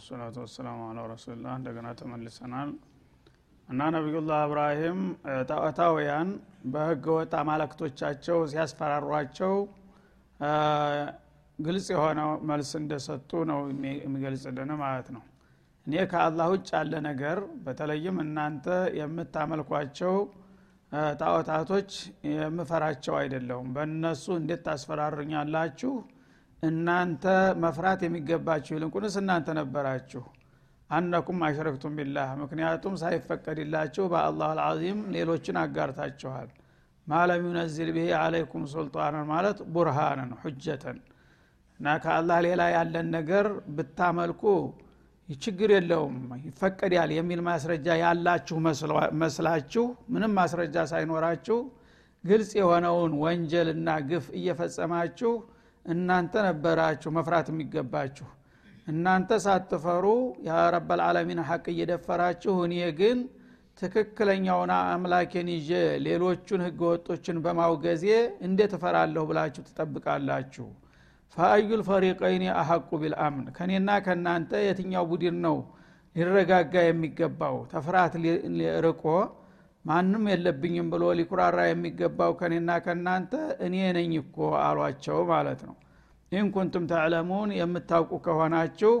ሰላቱ ወሰላሙ አላ ረሱልላህ እንደገና ተመልሰናል። እና ነቢዩላህ እብራሂም ጣዖታውያን በህገ ወጥ አማለክቶቻቸው ሲያስፈራሯቸው ግልጽ የሆነ መልስ እንደሰጡ ነው የሚገልጽልን ማለት ነው። እኔ ከአላህ ውጭ ያለ ነገር በተለይም እናንተ የምታመልኳቸው ጣዖታቶች የምፈራቸው አይደለሁም። በእነሱ እንዴት ታስፈራሩኛላችሁ እናንተ መፍራት የሚገባችሁ ይልንቁንስ እናንተ ነበራችሁ። አነኩም አሽረክቱም ቢላህ ምክንያቱም ሳይፈቀድላችሁ በአላህ አልዓዚም ሌሎችን አጋርታችኋል። ማለም ዩነዝል ብሄ አለይኩም ሱልጣንን ማለት ቡርሃንን ሁጀተን። እና ከአላህ ሌላ ያለን ነገር ብታመልኩ ችግር የለውም ይፈቀዳል የሚል ማስረጃ ያላችሁ መስላችሁ ምንም ማስረጃ ሳይኖራችሁ ግልጽ የሆነውን ወንጀልና ግፍ እየፈጸማችሁ እናንተ ነበራችሁ መፍራት የሚገባችሁ። እናንተ ሳትፈሩ የረበልዓለሚን ሐቅ እየደፈራችሁ እኔ ግን ትክክለኛውን አምላኬን ይዤ ሌሎቹን ህገወጦችን በማውገዜ እንዴት እፈራለሁ ብላችሁ ትጠብቃላችሁ? ፈአዩል ፈሪቀይኒ አሐቁ ቢልአምን ከኔና ከእናንተ የትኛው ቡድን ነው ሊረጋጋ የሚገባው? ተፍርሃት ርቆ ማንም የለብኝም ብሎ ሊኩራራ የሚገባው ከኔና ከእናንተ እኔ ነኝ እኮ አሏቸው ማለት ነው። ኢን ኩንቱም ተዕለሙን የምታውቁ ከሆናችሁ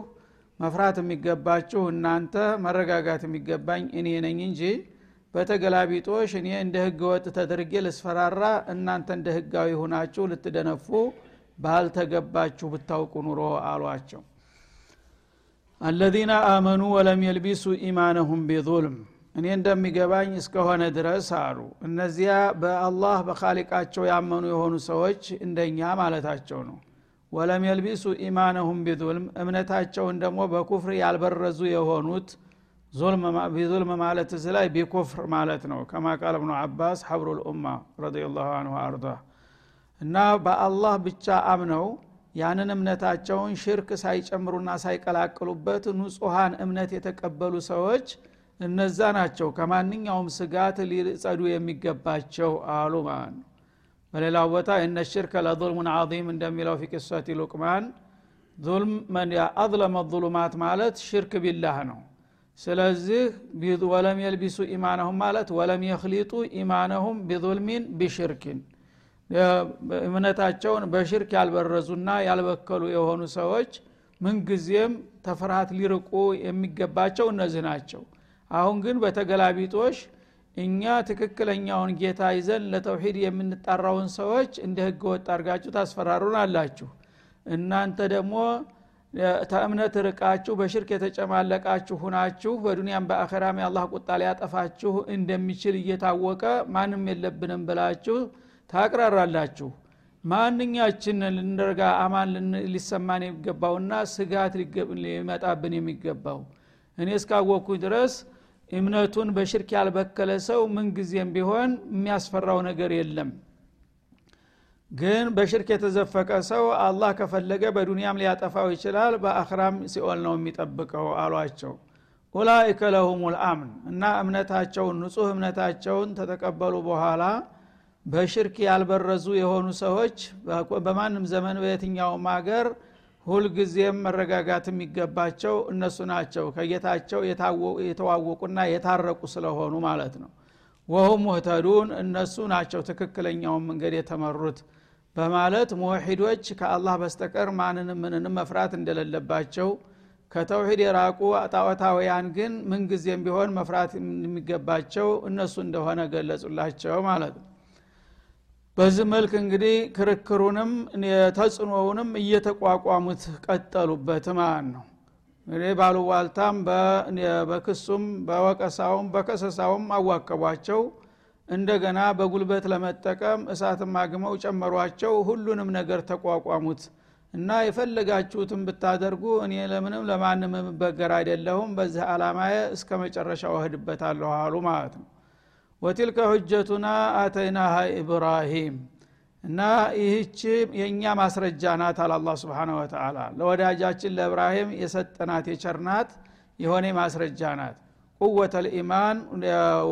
መፍራት የሚገባችሁ እናንተ መረጋጋት የሚገባኝ እኔ ነኝ እንጂ በተገላቢጦሽ እኔ እንደ ህገ ወጥ ተደርጌ ልስፈራራ እናንተ እንደ ህጋዊ ሁናችሁ ልትደነፉ ባልተገባችሁ ብታውቁ ኑሮ አሏቸው። አለዚነ አመኑ ወለም የልቢሱ ኢማነሁም ቢظልም እኔ እንደሚገባኝ እስከሆነ ድረስ አሉ። እነዚያ በአላህ በካሊቃቸው ያመኑ የሆኑ ሰዎች እንደኛ ማለታቸው ነው። ወለም የልቢሱ ኢማነሁም ቢዙልም እምነታቸውን ደግሞ በኩፍር ያልበረዙ የሆኑት ቢዙልም ማለት እዚ ላይ ቢኩፍር ማለት ነው። ከማ ቃል እብኑ አባስ ሐብሩ ልኡማ ረዲላሁ አንሁ አርዳ እና በአላህ ብቻ አምነው ያንን እምነታቸውን ሽርክ ሳይጨምሩና ሳይቀላቅሉበት ንጹሐን እምነት የተቀበሉ ሰዎች እነዛ ናቸው። ከማንኛውም ስጋት ሊጸዱ የሚገባቸው አሉ ማለት ነው። በሌላ ቦታ እነ ሽርከ ለظልሙን ዓظም እንደሚለው ፊ ቅሰት ሉቅማን አዝለመ ظሉማት ማለት ሽርክ ቢላህ ነው። ስለዚህ ወለም የልቢሱ ኢማነሁም ማለት ወለም የክሊጡ ኢማነሁም ቢظልሚን ቢሽርኪን። እምነታቸውን በሽርክ ያልበረዙና ያልበከሉ የሆኑ ሰዎች ምንጊዜም ተፍርሃት ሊርቁ የሚገባቸው እነዚህ ናቸው። አሁን ግን በተገላቢጦሽ እኛ ትክክለኛውን ጌታ ይዘን ለተውሂድ የምንጣራውን ሰዎች እንደ ህገ ወጥ አርጋችሁ ታስፈራሩን አላችሁ እናንተ ደግሞ ተእምነት ርቃችሁ በሽርክ የተጨማለቃችሁ ሁናችሁ በዱንያም በአኸራም የአላህ ቁጣ ሊያጠፋችሁ እንደሚችል እየታወቀ ማንም የለብንም ብላችሁ ታቅራራላችሁ። ማንኛችን ልንረጋ አማን ሊሰማን የሚገባውና ስጋት ሊመጣብን የሚገባው። እኔ እስካወቅኩኝ ድረስ እምነቱን በሽርክ ያልበከለ ሰው ምንጊዜም ቢሆን የሚያስፈራው ነገር የለም። ግን በሽርክ የተዘፈቀ ሰው አላህ ከፈለገ በዱንያም ሊያጠፋው ይችላል በአክራም ሲኦል ነው የሚጠብቀው አሏቸው። ኡላይከ ለሁም ልአምን እና እምነታቸውን ንጹህ እምነታቸውን ተተቀበሉ በኋላ በሽርክ ያልበረዙ የሆኑ ሰዎች በማንም ዘመን በየትኛውም ሀገር ሁልጊዜም መረጋጋት የሚገባቸው እነሱ ናቸው። ከጌታቸው የተዋወቁና የታረቁ ስለሆኑ ማለት ነው። ወሁም ሙህተዱን እነሱ ናቸው ትክክለኛውን መንገድ የተመሩት በማለት ሙወሒዶች ከአላህ በስተቀር ማንንም ምንንም መፍራት እንደሌለባቸው ከተውሂድ የራቁ ጣዖታውያን ግን ምንጊዜም ቢሆን መፍራት የሚገባቸው እነሱ እንደሆነ ገለጹላቸው ማለት ነው በዚህ መልክ እንግዲህ ክርክሩንም ተጽዕኖውንም እየተቋቋሙት ቀጠሉበት ማለት ነው። እንግዲህ ባሉዋልታም በክሱም በወቀሳውም በከሰሳውም አዋከቧቸው። እንደገና በጉልበት ለመጠቀም እሳትም አግመው ጨመሯቸው። ሁሉንም ነገር ተቋቋሙት እና የፈለጋችሁትን ብታደርጉ እኔ ለምንም ለማንም የምበገር አይደለሁም። በዚህ አላማዬ እስከ መጨረሻ ወህድበታለሁ አሉ ማለት ነው ወቲልከ ሁጀቱና አተይናሃ ኢብራሂም። እና ይህች የእኛ ማስረጃ ናት አለ አላ ስብን ወተላ ለወዳጃችን ለእብራሂም የሰጠናት የቸርናት የሆነ ማስረጃ ናት። ቁወተ ልኢማን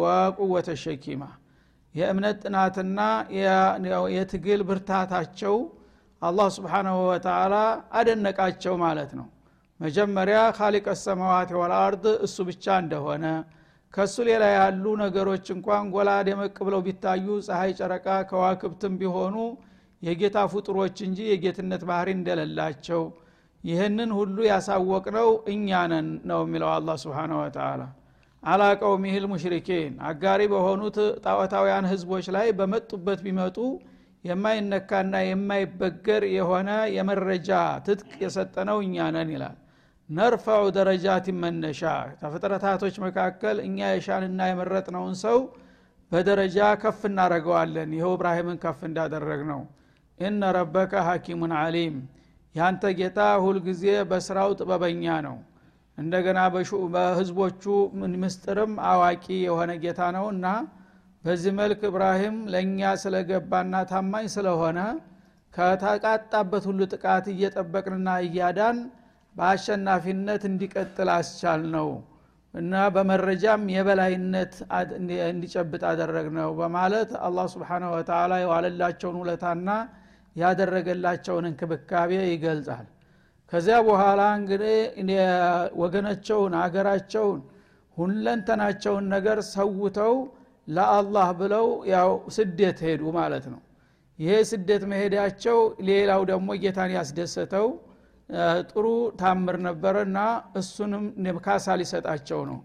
ወቁወተ ሸኪማ። የእምነት ጥናትና የትግል ብርታታቸው አላህ ስብሓናሁ ወተላ አደነቃቸው ማለት ነው። መጀመሪያ ካሊቀ ሰማዋት ወልአርድ እሱ ብቻ እንደሆነ ከሱ ሌላ ያሉ ነገሮች እንኳን ጎላ ደመቅ ብለው ቢታዩ ፀሐይ ጨረቃ ከዋክብትም ቢሆኑ የጌታ ፍጡሮች እንጂ የጌትነት ባህሪ እንደሌላቸው ይህንን ሁሉ ያሳወቅነው እኛ ነን ነው የሚለው አላ ስብን ወተላ አላ ቀውሚህል ሙሽሪኪን አጋሪ በሆኑት ጣዖታውያን ህዝቦች ላይ በመጡበት ቢመጡ የማይነካና የማይበገር የሆነ የመረጃ ትጥቅ የሰጠነው እኛ ነን ይላል ነርፈዑ ደረጃት መነሻ። ከፍጥረታቶች መካከል እኛ የሻንና የመረጥነውን ሰው በደረጃ ከፍ እናደረገዋለን ይኸው እብራሂምን ከፍ እንዳደረግ ነው እነ ረበከ ሐኪሙን አሊም ያንተ ጌታ ሁልጊዜ በስራው ጥበበኛ ነው። እንደገና በህዝቦቹ ምስጥርም አዋቂ የሆነ ጌታ ነው እና በዚህ መልክ እብራሂም ለእኛ ስለገባና ታማኝ ስለሆነ ከተቃጣበት ሁሉ ጥቃት እየጠበቅንና እያዳን በአሸናፊነት እንዲቀጥል አስቻል ነው እና በመረጃም የበላይነት እንዲጨብጥ አደረግ ነው በማለት አላህ ስብሓነ ወተላ የዋለላቸውን ውለታና ያደረገላቸውን እንክብካቤ ይገልጻል። ከዚያ በኋላ እንግዲህ ወገናቸውን አገራቸውን ሁለንተናቸውን ነገር ሰውተው ለአላህ ብለው ያው ስደት ሄዱ ማለት ነው። ይሄ ስደት መሄዳቸው ሌላው ደግሞ ጌታን ያስደሰተው ጥሩ ታምር ነበረ እና እሱንም ካሳ ሊሰጣቸው ነው።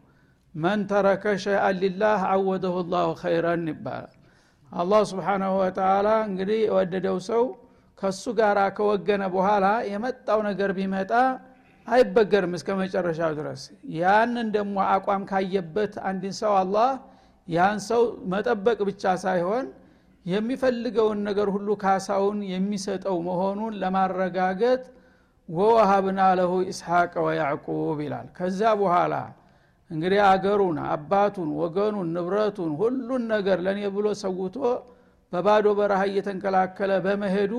መን ተረከ ሸይአን ሊላህ አወደሁ ላሁ ኸይረን ይባላል። አላህ ስብሓናሁ ወተላ እንግዲህ የወደደው ሰው ከሱ ጋር ከወገነ በኋላ የመጣው ነገር ቢመጣ አይበገርም እስከ መጨረሻው ድረስ። ያንን ደግሞ አቋም ካየበት አንድን ሰው አላህ ያን ሰው መጠበቅ ብቻ ሳይሆን የሚፈልገውን ነገር ሁሉ ካሳውን የሚሰጠው መሆኑን ለማረጋገጥ ወወሀብና ለሁ ኢስሐቅ ወያዕቁብ ይላል። ከዛ በኋላ እንግዲህ አገሩን አባቱን ወገኑን ንብረቱን ሁሉን ነገር ለእኔ ብሎ ሰውቶ በባዶ በረሃ እየተንከላከለ በመሄዱ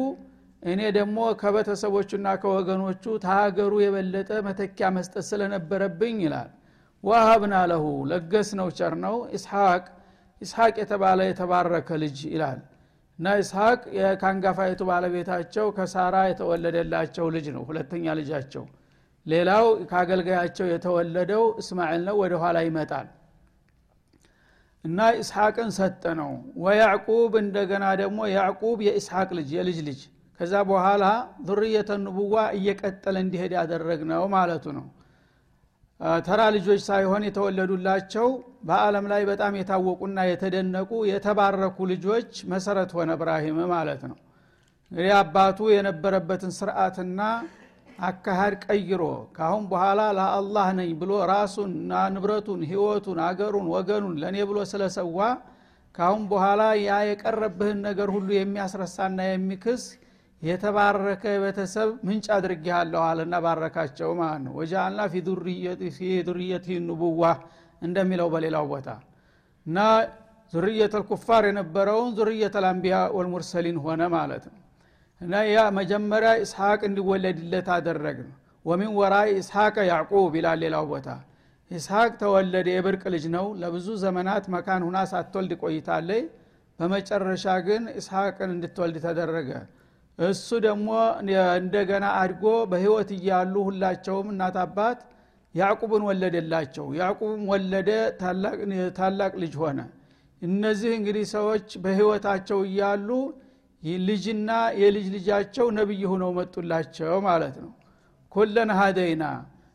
እኔ ደግሞ ከቤተሰቦቹና ከወገኖቹ ተሀገሩ የበለጠ መተኪያ መስጠት ስለነበረብኝ ይላል። ዋሃብና ለሁ ለገስ ነው ቸር ነው ኢስሐቅ ኢስሐቅ የተባለ የተባረከ ልጅ ይላል እና ኢስሐቅ ከአንጋፋይቱ ባለቤታቸው ከሳራ የተወለደላቸው ልጅ ነው ሁለተኛ ልጃቸው። ሌላው ከአገልጋያቸው የተወለደው እስማኤል ነው ወደ ኋላ ይመጣል። እና ኢስሐቅን ሰጠ ነው። ወያዕቁብ እንደገና ደግሞ ያዕቁብ የኢስሐቅ ልጅ የልጅ ልጅ። ከዛ በኋላ ዙርየተ ንቡዋ እየቀጠለ እንዲሄድ ያደረግ ነው ማለቱ ነው ተራ ልጆች ሳይሆን የተወለዱላቸው በአለም ላይ በጣም የታወቁና የተደነቁ የተባረኩ ልጆች መሰረት ሆነ እብራሂም ማለት ነው። እንግዲህ አባቱ የነበረበትን ስርዓትና አካሃድ ቀይሮ ካሁን በኋላ ለአላህ ነኝ ብሎ ራሱንና ንብረቱን ህይወቱን አገሩን ወገኑን ለእኔ ብሎ ስለሰዋ ካሁን በኋላ ያ የቀረብህን ነገር ሁሉ የሚያስረሳና የሚክስ የተባረከ ቤተሰብ ምንጭ አድርጌሃለሁ አለና ባረካቸው ማለት ነው። ወጃአልና ፊ ዱርየት ኑቡዋ እንደሚለው በሌላው ቦታ። እና ዙርየት ልኩፋር የነበረውን ዙርየት ልአንቢያ ወልሙርሰሊን ሆነ ማለት ነው። እና ያ መጀመሪያ ኢስሐቅ እንዲወለድለት አደረግ ወሚን ወራይ ኢስሐቅ ያዕቁብ ይላል ሌላው ቦታ። ኢስሐቅ ተወለደ የብርቅ ልጅ ነው። ለብዙ ዘመናት መካን ሁና ሳትወልድ ቆይታለይ በመጨረሻ ግን ኢስሐቅን እንድትወልድ ተደረገ እሱ ደግሞ እንደገና አድጎ በህይወት እያሉ ሁላቸውም እናት አባት ያዕቁብን ወለደላቸው። ያዕቁብም ወለደ ታላቅ ልጅ ሆነ። እነዚህ እንግዲህ ሰዎች በህይወታቸው እያሉ ልጅና የልጅ ልጃቸው ነቢይ ሆነው መጡላቸው ማለት ነው። ኩለን ሀደይና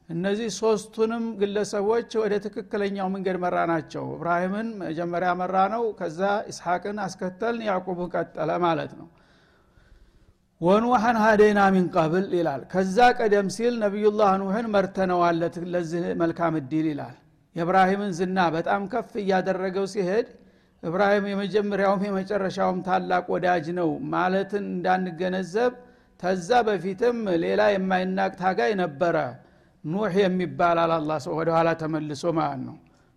እነዚህ ሶስቱንም ግለሰቦች ወደ ትክክለኛው መንገድ መራ ናቸው እብራሂምን መጀመሪያ መራ ነው ከዛ ኢስሐቅን አስከተልን ያዕቁብን ቀጠለ ማለት ነው ወኑሐን ሀደይና ሚን ቀብል ይላል። ከዛ ቀደም ሲል ነቢዩላህ ኑህን መርተነዋለት ለዚህ መልካም እድል ይላል። የእብራሂምን ዝና በጣም ከፍ እያደረገው ሲሄድ እብራሂም የመጀመሪያውም የመጨረሻውም ታላቅ ወዳጅ ነው ማለትን እንዳንገነዘብ ተዛ በፊትም ሌላ የማይናቅ ታጋይ ነበረ። ኑህ የሚባል አላላ ሰው ወደኋላ ተመልሶ ማለት ነው።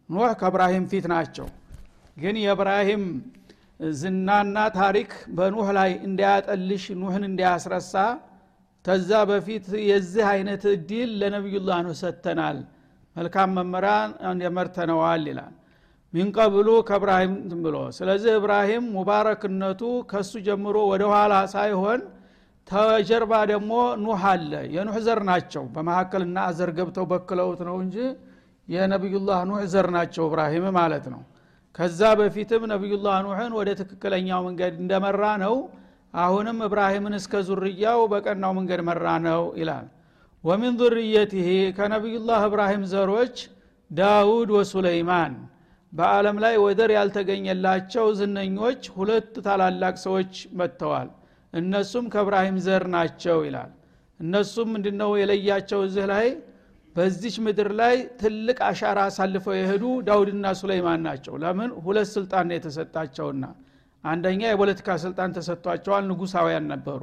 ኑህ ከእብራሂም ፊት ናቸው። ግን የእብራሂም ዝናና ታሪክ በኑህ ላይ እንዳያጠልሽ ኑህን እንዳያስረሳ ተዛ በፊት የዚህ አይነት እድል ለነቢዩላህ ኑህ ሰጥተናል። መልካም መመሪያ የመርተነዋል ይላል። ሚንቀብሉ ከእብራሂም ብሎ። ስለዚህ እብራሂም ሙባረክነቱ ከሱ ጀምሮ ወደ ኋላ ሳይሆን ተጀርባ ደግሞ ኑህ አለ። የኑህ ዘር ናቸው። በመካከልና አዘር ገብተው በክለውት ነው እንጂ የነቢዩላህ ኑህ ዘር ናቸው እብራሂም ማለት ነው ከዛ በፊትም ነቢዩላህ ኑህን ወደ ትክክለኛው መንገድ እንደመራ ነው። አሁንም እብራሂምን እስከ ዙርያው በቀናው መንገድ መራ ነው ይላል። ወሚን ዙርየትህ ከነቢዩላህ እብራሂም ዘሮች ዳውድ ወሱለይማን በአለም ላይ ወደር ያልተገኘላቸው ዝነኞች ሁለት ታላላቅ ሰዎች መጥተዋል። እነሱም ከእብራሂም ዘር ናቸው ይላል። እነሱም ምንድነው የለያቸው እዚህ ላይ በዚች ምድር ላይ ትልቅ አሻራ አሳልፈው የሄዱ ዳውድና ሱለይማን ናቸው። ለምን? ሁለት ስልጣን ነው የተሰጣቸውና። አንደኛ የፖለቲካ ስልጣን ተሰጥቷቸዋል ንጉሳውያን ነበሩ።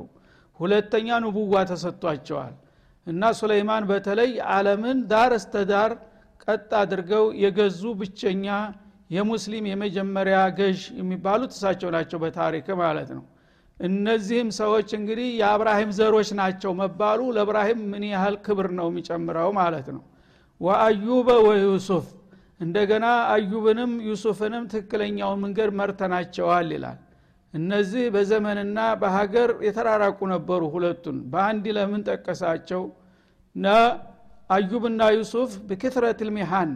ሁለተኛ ንቡዋ ተሰጥቷቸዋል። እና ሱለይማን በተለይ አለምን ዳር እስተ ዳር ቀጥ አድርገው የገዙ ብቸኛ የሙስሊም የመጀመሪያ ገዥ የሚባሉት እሳቸው ናቸው በታሪክ ማለት ነው እነዚህም ሰዎች እንግዲህ የአብራሂም ዘሮች ናቸው መባሉ ለእብራሂም ምን ያህል ክብር ነው የሚጨምረው ማለት ነው። ወአዩበ ወዩሱፍ እንደገና አዩብንም ዩሱፍንም ትክክለኛውን መንገድ መርተናቸዋል ይላል። እነዚህ በዘመንና በሀገር የተራራቁ ነበሩ ሁለቱን። በአንድ ለምን ጠቀሳቸው? አዩብና ዩሱፍ ብክትረት ልሚሃን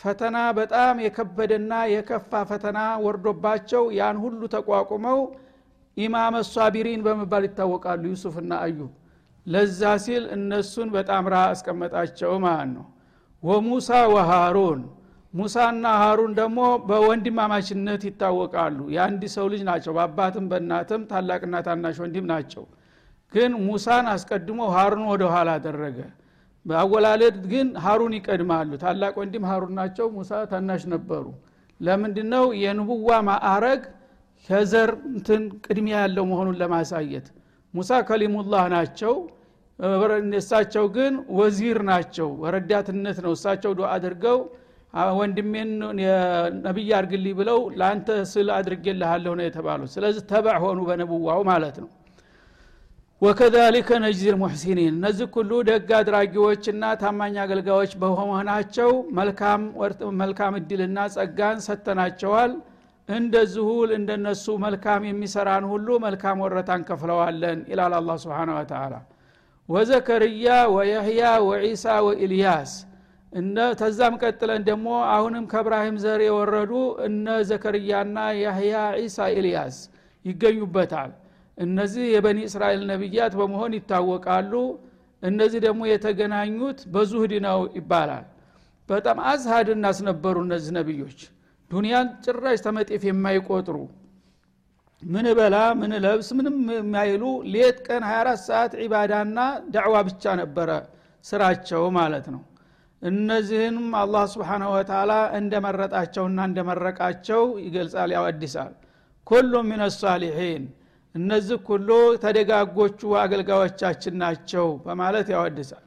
ፈተና በጣም የከበደና የከፋ ፈተና ወርዶባቸው ያን ሁሉ ተቋቁመው ኢማመ ሷቢሪን በመባል ይታወቃሉ ዩሱፍና አዩብ። ለዛ ሲል እነሱን በጣም ራ አስቀመጣቸው ማለት ነው። ወሙሳ ወሃሩን ሙሳና ሃሩን ደግሞ በወንድማማችነት ይታወቃሉ። የአንድ ሰው ልጅ ናቸው። በአባትም በእናትም ታላቅና ታናሽ ወንድም ናቸው። ግን ሙሳን አስቀድሞ ሃሩን ወደ ኋላ አደረገ። በአወላለድ ግን ሃሩን ይቀድማሉ። ታላቅ ወንድም ሃሩን ናቸው። ሙሳ ታናሽ ነበሩ። ለምንድነው የንቡዋ ማዕረግ ከዘር እንትን ቅድሚያ ያለው መሆኑን ለማሳየት ሙሳ ከሊሙላህ ናቸው። እሳቸው ግን ወዚር ናቸው። ረዳትነት ነው። እሳቸው ዱዓ አድርገው ወንድሜን ነቢይ አርግልኝ ብለው ለአንተ ስል አድርጌልሃለሁ ነው የተባሉት። ስለዚህ ተበዕ ሆኑ በነቡዋው ማለት ነው። ወከዛሊከ ነጅዚ ልሙሕሲኒን እነዚህ ሁሉ ደግ አድራጊዎችና ታማኝ አገልጋዮች በመሆናቸው መልካም እድልና ጸጋን ሰተናቸዋል እንደዚሁ እንደነሱ መልካም የሚሰራን ሁሉ መልካም ወረታን ከፍለዋለን ይላል አላ ስብን ወተላ ወዘከርያ ወየህያ ወዒሳ ወኢልያስ። እነ ተዛም ቀጥለን ደግሞ አሁንም ከእብራሂም ዘር የወረዱ እነ ዘከርያና ያህያ ዒሳ ኢልያስ ይገኙበታል። እነዚህ የበኒ እስራኤል ነቢያት በመሆን ይታወቃሉ። እነዚህ ደግሞ የተገናኙት በዙህድ ነው ይባላል። በጣም አዝሃድ እናስነበሩ እነዚህ ነቢዮች ዱንያን ጭራሽ ተመጤፍ የማይቆጥሩ። ምን በላ ምን ለብስ ምንም የማይሉ ሌት ቀን 24 ሰዓት ዒባዳና ዳዕዋ ብቻ ነበረ ስራቸው ማለት ነው። እነዚህንም አላህ ስብሓንሁ ወተላ እንደመረጣቸውና እንደመረቃቸው ይገልጻል ያወድሳል። ኩሉም ምን ሳሊሒን እነዚህ ሁሉ ተደጋጎቹ አገልጋዮቻችን ናቸው በማለት ያወድሳል።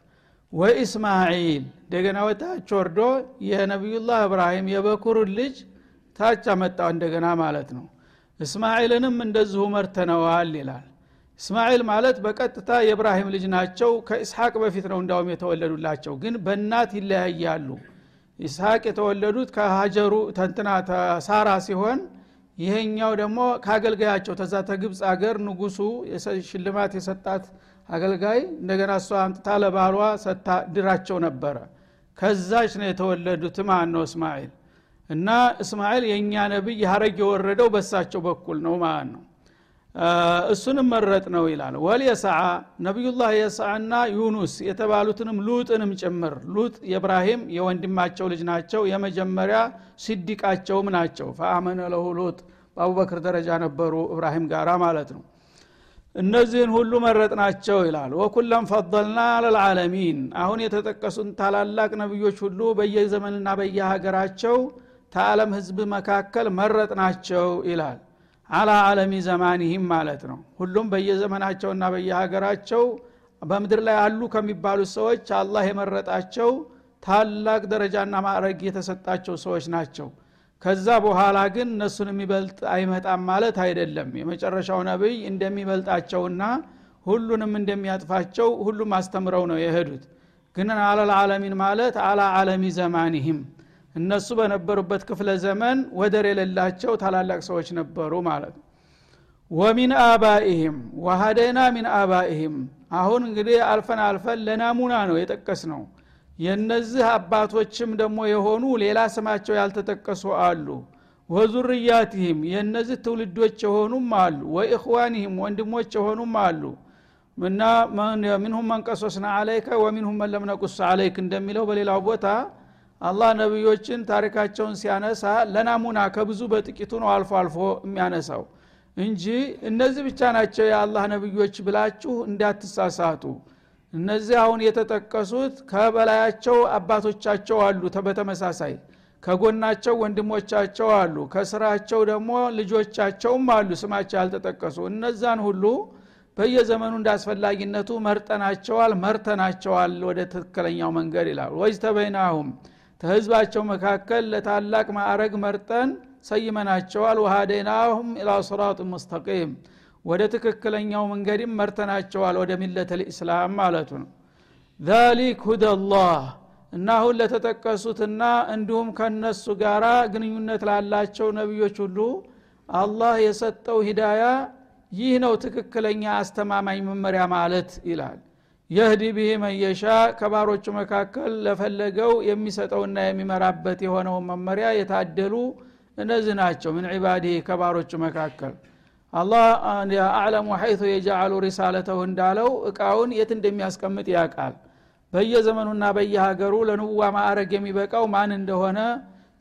ወኢስማዒል እንደገና ወታች ወርዶ የነቢዩላህ እብራሂም የበኩር ልጅ ታች አመጣው እንደገና ማለት ነው። እስማኤልንም እንደዚሁ መርተነዋል ይላል። እስማኤል ማለት በቀጥታ የእብራሂም ልጅ ናቸው። ከኢስሐቅ በፊት ነው እንዳውም የተወለዱላቸው ግን በእናት ይለያያሉ። ኢስሐቅ የተወለዱት ከሀጀሩ ተንትና ሳራ ሲሆን ይሄኛው ደግሞ ከአገልጋያቸው ተዛ ተግብፅ አገር ንጉሱ ሽልማት የሰጣት አገልጋይ እንደገና እሷ አምጥታ ለባሏ ሰታ ድራቸው ነበረ። ከዛች ነው የተወለዱት ማን ነው እስማኤል እና እስማኤል የእኛ ነቢይ ሀረግ የወረደው በሳቸው በኩል ነው ማለት ነው። እሱንም መረጥ ነው ይላል ወልየሰዓ ነቢዩላህ የሰዓና ዩኑስ የተባሉትንም ሉጥንም ጭምር ሉጥ የእብራሂም የወንድማቸው ልጅ ናቸው። የመጀመሪያ ሲዲቃቸውም ናቸው። ፈአመነ ለሁ ሉጥ በአቡበክር ደረጃ ነበሩ እብራሂም ጋራ ማለት ነው። እነዚህን ሁሉ መረጥ ናቸው ይላል። ወኩለም ፈضልና ለልዓለሚን አሁን የተጠቀሱን ታላላቅ ነቢዮች ሁሉ በየዘመንና በየሀገራቸው ተዓለም ህዝብ መካከል መረጥ ናቸው ይላል። አላ አለሚ ዘማኒህም ማለት ነው። ሁሉም በየዘመናቸውና በየሀገራቸው በምድር ላይ አሉ ከሚባሉት ሰዎች አላህ የመረጣቸው ታላቅ ደረጃና ማዕረግ የተሰጣቸው ሰዎች ናቸው። ከዛ በኋላ ግን እነሱን የሚበልጥ አይመጣም ማለት አይደለም። የመጨረሻው ነቢይ እንደሚበልጣቸውና ሁሉንም እንደሚያጥፋቸው ሁሉም አስተምረው ነው የሄዱት። ግን አለልዓለሚን ማለት አላ አለሚ ዘማኒህም እነሱ በነበሩበት ክፍለ ዘመን ወደር የሌላቸው ታላላቅ ሰዎች ነበሩ ማለት ነው። ወሚን አባኢህም ወሀደይና ሚን አባኢህም። አሁን እንግዲህ አልፈን አልፈን ለናሙና ነው የጠቀስ ነው የነዚህ አባቶችም ደግሞ የሆኑ ሌላ ስማቸው ያልተጠቀሱ አሉ። ወዙርያትህም የእነዚህ ትውልዶች የሆኑም አሉ። ወኢኽዋኒህም ወንድሞች የሆኑም አሉ። እና ሚንሁም መንቀሶስና አለይከ ወሚንሁም መለምነቁስ አለይክ እንደሚለው በሌላው ቦታ አላህ ነቢዮችን ታሪካቸውን ሲያነሳ ለናሙና ከብዙ በጥቂቱ ነው አልፎ አልፎ የሚያነሳው እንጂ እነዚህ ብቻ ናቸው የአላህ ነቢዮች ብላችሁ እንዳትሳሳቱ። እነዚህ አሁን የተጠቀሱት ከበላያቸው አባቶቻቸው አሉ በተመሳሳይ ከጎናቸው ወንድሞቻቸው አሉ ከስራቸው ደግሞ ልጆቻቸውም አሉ ስማቸው ያልተጠቀሱ። እነዛን ሁሉ በየዘመኑ እንደ አስፈላጊነቱ መርጠናቸዋል መርተናቸዋል ወደ ትክክለኛው መንገድ ይላል ወይዝ ተበይናሁም ከህዝባቸው መካከል ለታላቅ ማዕረግ መርጠን ሰይመናቸዋል። ወሃደይናሁም ኢላ ስራጥ ሙስተቂም ወደ ትክክለኛው መንገድም መርተናቸዋል ወደ ሚለት ልእስላም ማለቱ ነው። ዛሊክ ሁደላህ እና አሁን ለተጠቀሱትና እንዲሁም ከነሱ ጋር ግንኙነት ላላቸው ነቢዮች ሁሉ አላህ የሰጠው ሂዳያ ይህ ነው ትክክለኛ አስተማማኝ መመሪያ ማለት ይላል የህዲ ብህ መየሻ ከባሮቹ መካከል ለፈለገው የሚሰጠውና የሚመራበት የሆነውን መመሪያ የታደሉ እነዚህ ናቸው። ምን ዒባዲህ ከባሮቹ መካከል አላህ አዕለሙ ሐይቱ የጃአሉ ሪሳለተሁ እንዳለው እቃውን የት እንደሚያስቀምጥ ያቃል በየዘመኑና በየሀገሩ ለንቡዋ ማዕረግ የሚበቃው ማን እንደሆነ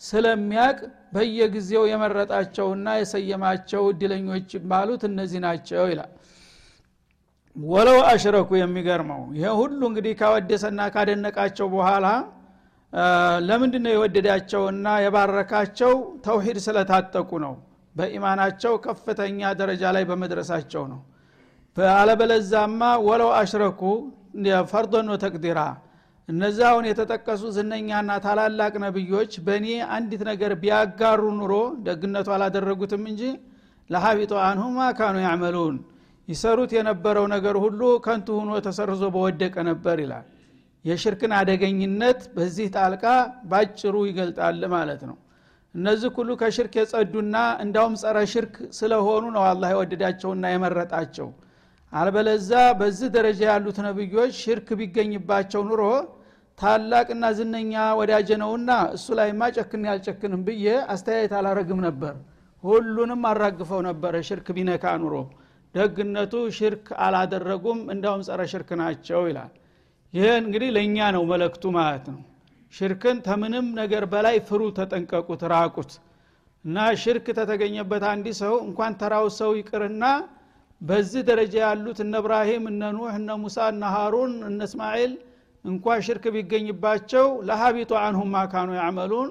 ስለሚያቅ በየጊዜው የመረጣቸውና የሰየማቸው እድለኞች ባሉት እነዚህ ናቸው ይላል ወለው አሽረኩ የሚገርመው ይሄ ሁሉ እንግዲህ ካወደሰና ካደነቃቸው በኋላ ለምንድ ነው የወደዳቸውና የባረካቸው? ተውሂድ ስለታጠቁ ነው። በኢማናቸው ከፍተኛ ደረጃ ላይ በመድረሳቸው ነው። አለበለዛማ ወለው አሽረኩ ፈርዶን ተቅዲራ አሁን የተጠቀሱ ዝነኛና ታላላቅ ነብዮች በእኔ አንዲት ነገር ቢያጋሩ ኑሮ ደግነቱ አላደረጉትም እንጂ ለሀቢጦ አንሁማ ካኑ ያዕመሉን ይሰሩት የነበረው ነገር ሁሉ ከንቱ ሁኖ ተሰርዞ በወደቀ ነበር ይላል። የሽርክን አደገኝነት በዚህ ጣልቃ ባጭሩ ይገልጣል ማለት ነው። እነዚህ ሁሉ ከሽርክ የጸዱና እንዳውም ጸረ ሽርክ ስለሆኑ ነው አላህ የወደዳቸውና የመረጣቸው። አልበለዛ በዚህ ደረጃ ያሉት ነብዮች ሽርክ ቢገኝባቸው ኑሮ ታላቅና ዝነኛ ወዳጀ ነውና እሱ ላይ ማጨክን ያልጨክንም ብዬ አስተያየት አላረግም ነበር። ሁሉንም አራግፈው ነበረ ሽርክ ቢነካ ኑሮ ደግነቱ ሽርክ አላደረጉም እንዳውም ጸረ ሽርክ ናቸው ይላል። ይህ እንግዲህ ለእኛ ነው መለክቱ ማለት ነው። ሽርክን ተምንም ነገር በላይ ፍሩ ተጠንቀቁት ራቁት። እና ሽርክ ተተገኘበት አንዲ ሰው እንኳን ተራው ሰው ይቅርና በዚህ ደረጃ ያሉት እነ እብራሂም እነ ኑህ እነ ሙሳ እነ ሃሩን እነ እስማኤል እንኳ ሽርክ ቢገኝባቸው ለሀቢጡ አንሁም ማካኑ ያዕመሉን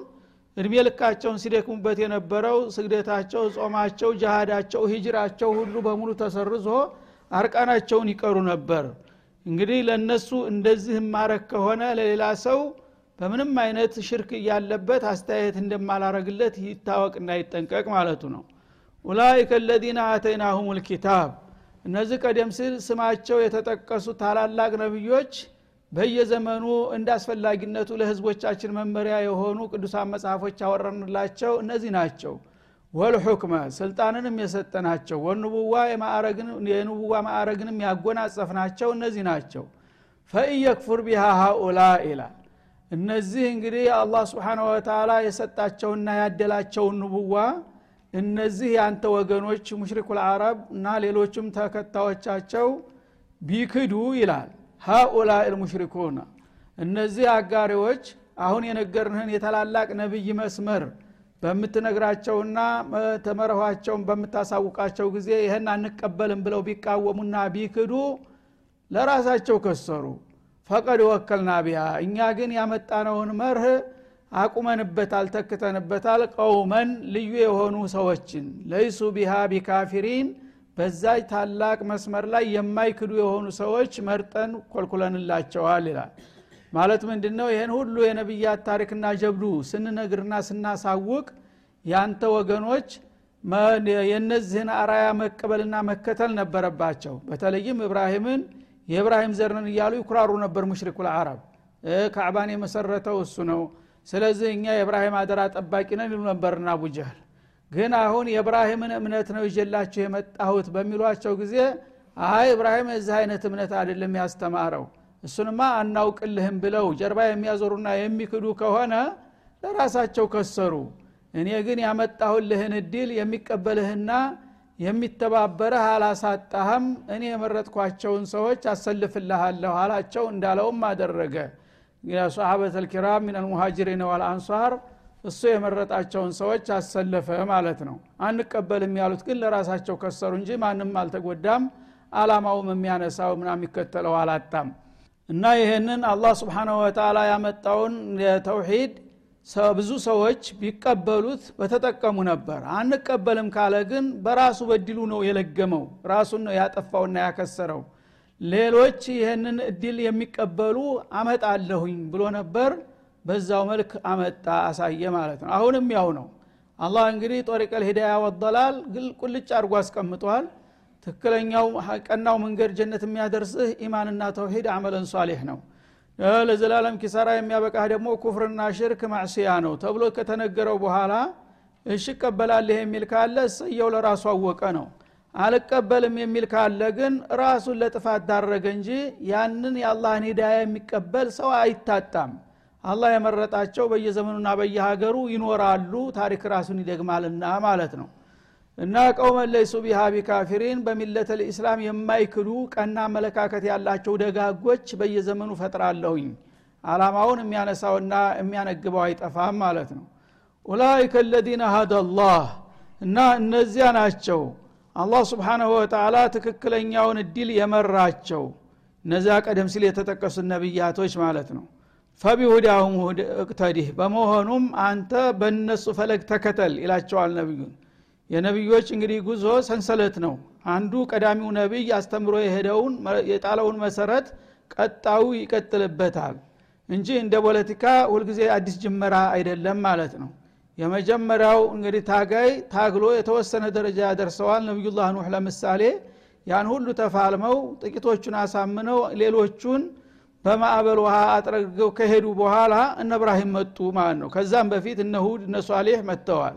እድሜ ልካቸውን ሲደክሙበት የነበረው ስግደታቸው ጾማቸው ጃሃዳቸው ሂጅራቸው ሁሉ በሙሉ ተሰርዞ አርቃናቸውን ይቀሩ ነበር። እንግዲህ ለእነሱ እንደዚህ ማረክ ከሆነ ለሌላ ሰው በምንም አይነት ሽርክ እያለበት አስተያየት እንደማላረግለት ይታወቅና ይጠንቀቅ ማለቱ ነው። ኡላይከ ለዚነ አተይናሁም ልኪታብ እነዚህ ቀደም ሲል ስማቸው የተጠቀሱ ታላላቅ ነቢዮች በየዘመኑ እንደ አስፈላጊነቱ ለህዝቦቻችን መመሪያ የሆኑ ቅዱሳን መጽሐፎች ያወረንላቸው እነዚህ ናቸው። ወልሑክመ ስልጣንንም የሰጠናቸው ወንቡዋ የንቡዋ ማዕረግንም ያጎናጸፍናቸው እነዚህ ናቸው። ፈኢየክፉር ቢሃ ሃኡላ ይላል። እነዚህ እንግዲህ አላህ ስብሓን ወተላ የሰጣቸውና ያደላቸውን ንቡዋ እነዚህ የአንተ ወገኖች ሙሽሪኩ ልአረብ እና ሌሎችም ተከታዮቻቸው ቢክዱ ይላል ሃኡላ ልሙሽሪኩና እነዚህ አጋሪዎች አሁን የነገርንህን የታላላቅ ነቢይ መስመር በምትነግራቸውና ተመረኋቸውን በምታሳውቃቸው ጊዜ ይህን አንቀበልም ብለው ቢቃወሙና ቢክዱ ለራሳቸው ከሰሩ። ፈቀድ ወከልና ቢያ እኛ ግን ያመጣነውን መርህ አቁመንበታል ተክተንበታል። ቀውመን ልዩ የሆኑ ሰዎችን ለይሱ ቢሃ ቢካፊሪን በዛች ታላቅ መስመር ላይ የማይክዱ የሆኑ ሰዎች መርጠን ኮልኩለንላቸዋል ይላል። ማለት ምንድን ነው ይህን ሁሉ የነቢያት ታሪክና ጀብዱ ስንነግርና ስናሳውቅ ያንተ ወገኖች የነዚህን አራያ መቀበልና መከተል ነበረባቸው። በተለይም እብራሂምን የእብራሂም ዘርንን እያሉ ይኩራሩ ነበር ሙሽሪኩ ልአረብ ካዕባን የመሰረተው እሱ ነው። ስለዚህ እኛ የእብራሂም አደራ ጠባቂ ነን ይሉ ነበርና አቡጀህል ግን አሁን የእብራሂምን እምነት ነው ይዤላችሁ የመጣሁት በሚሏቸው ጊዜ አይ እብራሂም የዚህ አይነት እምነት አይደለም ያስተማረው። እሱንማ አናውቅልህም ብለው ጀርባ የሚያዞሩና የሚክዱ ከሆነ ለራሳቸው ከሰሩ። እኔ ግን ያመጣሁልህን እድል የሚቀበልህና የሚተባበረህ አላሳጣህም። እኔ የመረጥኳቸውን ሰዎች አሰልፍልሃለሁ አላቸው እንዳለውም አደረገ። ሰሓበት ልኪራም ምን አልሙሃጅሪን ወልአንሷር እሱ የመረጣቸውን ሰዎች አሰለፈ ማለት ነው። አንቀበልም ያሉት ግን ለራሳቸው ከሰሩ እንጂ ማንም አልተጎዳም አላማውም የሚያነሳው ምና የሚከተለው አላጣም። እና ይህንን አላህ ስብሓናሁ ወተላ ያመጣውን የተውሂድ ብዙ ሰዎች ቢቀበሉት በተጠቀሙ ነበር። አንቀበልም ካለ ግን በራሱ በድሉ ነው የለገመው ራሱን ነው ያጠፋውና ያከሰረው። ሌሎች ይህንን እድል የሚቀበሉ አመጣለሁኝ ብሎ ነበር በዛው መልክ አመጣ አሳየ ማለት ነው። አሁንም ያው ነው። አላህ እንግዲህ ጦሪቀል ሂዳያ ወደላል ግል ቁልጭ አድርጎ አስቀምጧል። ትክክለኛው ቀናው መንገድ ጀነት የሚያደርስህ ኢማንና ተውሂድ አመለን ሷሌህ ነው። ለዘላለም ኪሳራ የሚያበቃህ ደግሞ ኩፍርና ሽርክ ማዕስያ ነው ተብሎ ከተነገረው በኋላ እሽ እቀበላለህ የሚል ካለ እሰየው ለራሱ አወቀ ነው። አልቀበልም የሚል ካለ ግን ራሱን ለጥፋት ዳረገ እንጂ ያንን የአላህን ሂዳያ የሚቀበል ሰው አይታጣም አላህ የመረጣቸው በየዘመኑና በየሀገሩ ይኖራሉ። ታሪክ ራሱን ይደግማልና ማለት ነው። እና ቀውመን ለይሱ ቢሃ ቢካፊሪን በሚለተ ልእስላም የማይክዱ ቀና አመለካከት ያላቸው ደጋጎች በየዘመኑ ፈጥራለሁኝ። አላማውን የሚያነሳውና የሚያነግበው አይጠፋም ማለት ነው። ኡላይከ ለዚነ ሀደላህ እና እነዚያ ናቸው አላህ ስብሓናሁ ወተላ ትክክለኛውን እድል የመራቸው። እነዚያ ቀደም ሲል የተጠቀሱት ነቢያቶች ማለት ነው ፈቢሁዳሁም እቅተዲህ በመሆኑም አንተ በእነሱ ፈለግ ተከተል ይላቸዋል ነቢዩን። የነቢዮች እንግዲህ ጉዞ ሰንሰለት ነው። አንዱ ቀዳሚው ነቢይ አስተምሮ የሄደውን የጣለውን መሰረት ቀጣዩ ይቀጥልበታል እንጂ እንደ ፖለቲካ ሁልጊዜ አዲስ ጅመራ አይደለም ማለት ነው። የመጀመሪያው እንግዲህ ታጋይ ታግሎ የተወሰነ ደረጃ ያደርሰዋል ነቢዩላህ ኑህ ለምሳሌ። ያን ሁሉ ተፋልመው ጥቂቶቹን አሳምነው ሌሎቹን በማዕበል ውሃ አጥረገው ከሄዱ በኋላ እነ እብራሂም መጡ ማለት ነው። ከዛም በፊት እነ ሁድ እነ ሷሌህ መጥተዋል።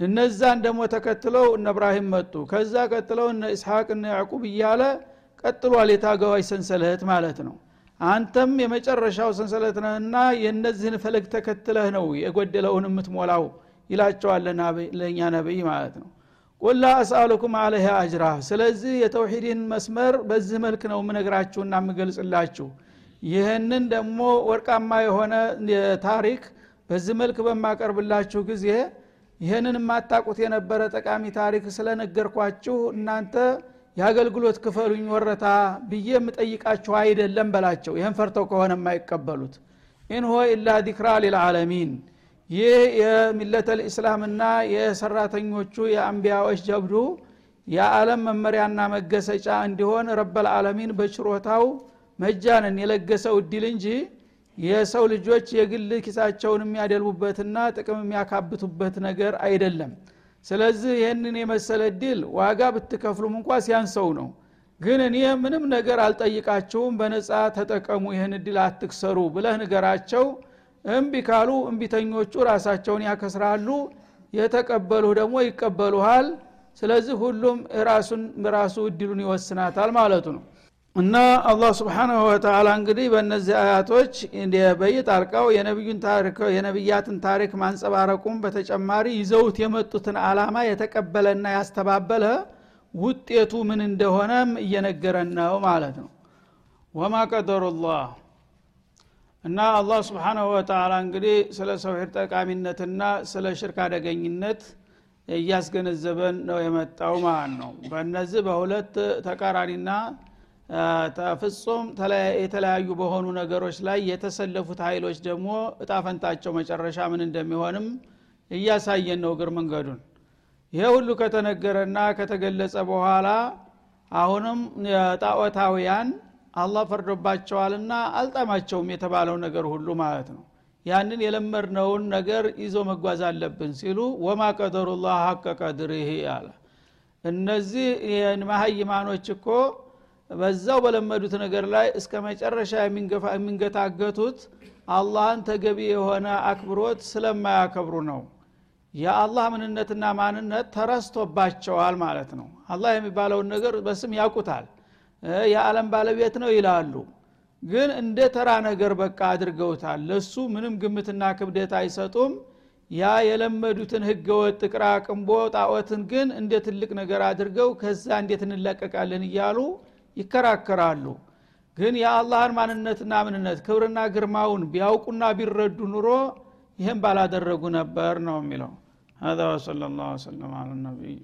እነዛን ደግሞ ተከትለው እነ እብራሂም መጡ። ከዛ ቀጥለው እነ ኢስሐቅ እነ ያዕቁብ እያለ ቀጥሏል የታገዋጅ ሰንሰለት ማለት ነው። አንተም የመጨረሻው ሰንሰለት ነህና የእነዚህን ፈለግ ተከትለህ ነው የጎደለውን የምትሞላው ይላቸዋል ለእኛ ነቢይ ማለት ነው። ቁላ አስአሉኩም አለህ አጅራ ስለዚህ የተውሂድን መስመር በዚህ መልክ ነው የምነግራችሁና የምገልጽላችሁ ይህንን ደግሞ ወርቃማ የሆነ ታሪክ በዚህ መልክ በማቀርብላችሁ ጊዜ ይህንን የማታቁት የነበረ ጠቃሚ ታሪክ ስለነገርኳችሁ እናንተ የአገልግሎት ክፈሉኝ ወረታ ብዬ የምጠይቃችሁ አይደለም በላቸው። ይህን ፈርተው ከሆነ የማይቀበሉት ኢንሆ ኢላ ዲክራ ሊልዓለሚን። ይህ የሚለተ ልእስላምና የሰራተኞቹ የአንቢያዎች ጀብዱ የዓለም መመሪያና መገሰጫ እንዲሆን ረበልዓለሚን በችሮታው መጃንን የለገሰው እድል እንጂ የሰው ልጆች የግል ኪሳቸውን የሚያደልቡበትና ጥቅም የሚያካብቱበት ነገር አይደለም። ስለዚህ ይህንን የመሰለ እድል ዋጋ ብትከፍሉም እንኳ ሲያንሰው ነው። ግን እኔ ምንም ነገር አልጠይቃችሁም በነፃ ተጠቀሙ ይህን እድል አትክሰሩ ብለህ ንገራቸው። እምቢ ካሉ እምቢተኞቹ ራሳቸውን ያከስራሉ የተቀበሉ ደግሞ ይቀበሉሃል። ስለዚህ ሁሉም ራሱን ራሱ እድሉን ይወስናታል ማለቱ ነው እና አላህ ስብሓናሁ ወተላ እንግዲህ በእነዚህ አያቶች በየጣልቃው የነቢዩን ታሪክ የነቢያትን ታሪክ ማንጸባረቁም በተጨማሪ ይዘውት የመጡትን አላማ የተቀበለና ያስተባበለ ውጤቱ ምን እንደሆነም እየነገረን ነው ማለት ነው። ወማ ቀደሩላህ። እና አላህ ስብሓናሁ ወተላ እንግዲህ ስለ ሰውሂድ ጠቃሚነትና ስለ ሽርክ አደገኝነት እያስገነዘበን ነው የመጣው ማለት ነው። በእነዚህ በሁለት ተቃራኒና ፍጹም የተለያዩ በሆኑ ነገሮች ላይ የተሰለፉት ኃይሎች ደግሞ እጣፈንታቸው መጨረሻ ምን እንደሚሆንም እያሳየን ነው እግር መንገዱን። ይሄ ሁሉ ከተነገረና ከተገለጸ በኋላ አሁንም ጣዖታውያን አላህ ፈርዶባቸዋልና አልጣማቸውም የተባለው ነገር ሁሉ ማለት ነው። ያንን የለመድነውን ነገር ይዞ መጓዝ አለብን ሲሉ ወማ ቀደሩላህ ሀቀ ቀድርህ አለ። እነዚህ መሀይማኖች እኮ በዛው በለመዱት ነገር ላይ እስከ መጨረሻ የሚንገታገቱት አላህን ተገቢ የሆነ አክብሮት ስለማያከብሩ ነው። የአላህ ምንነትና ማንነት ተረስቶባቸዋል ማለት ነው። አላህ የሚባለውን ነገር በስም ያውቁታል። የዓለም ባለቤት ነው ይላሉ። ግን እንደ ተራ ነገር በቃ አድርገውታል። ለሱ ምንም ግምትና ክብደት አይሰጡም። ያ የለመዱትን ህገ ወጥ ቅራ ቅንቦ ጣዖትን ግን እንደ ትልቅ ነገር አድርገው ከዛ እንዴት እንለቀቃለን እያሉ ይከራከራሉ ግን የአላህን ማንነትና ምንነት ክብርና ግርማውን ቢያውቁና ቢረዱ ኑሮ ይህም ባላደረጉ ነበር ነው የሚለው هذا وصلى الله وسلم على النبي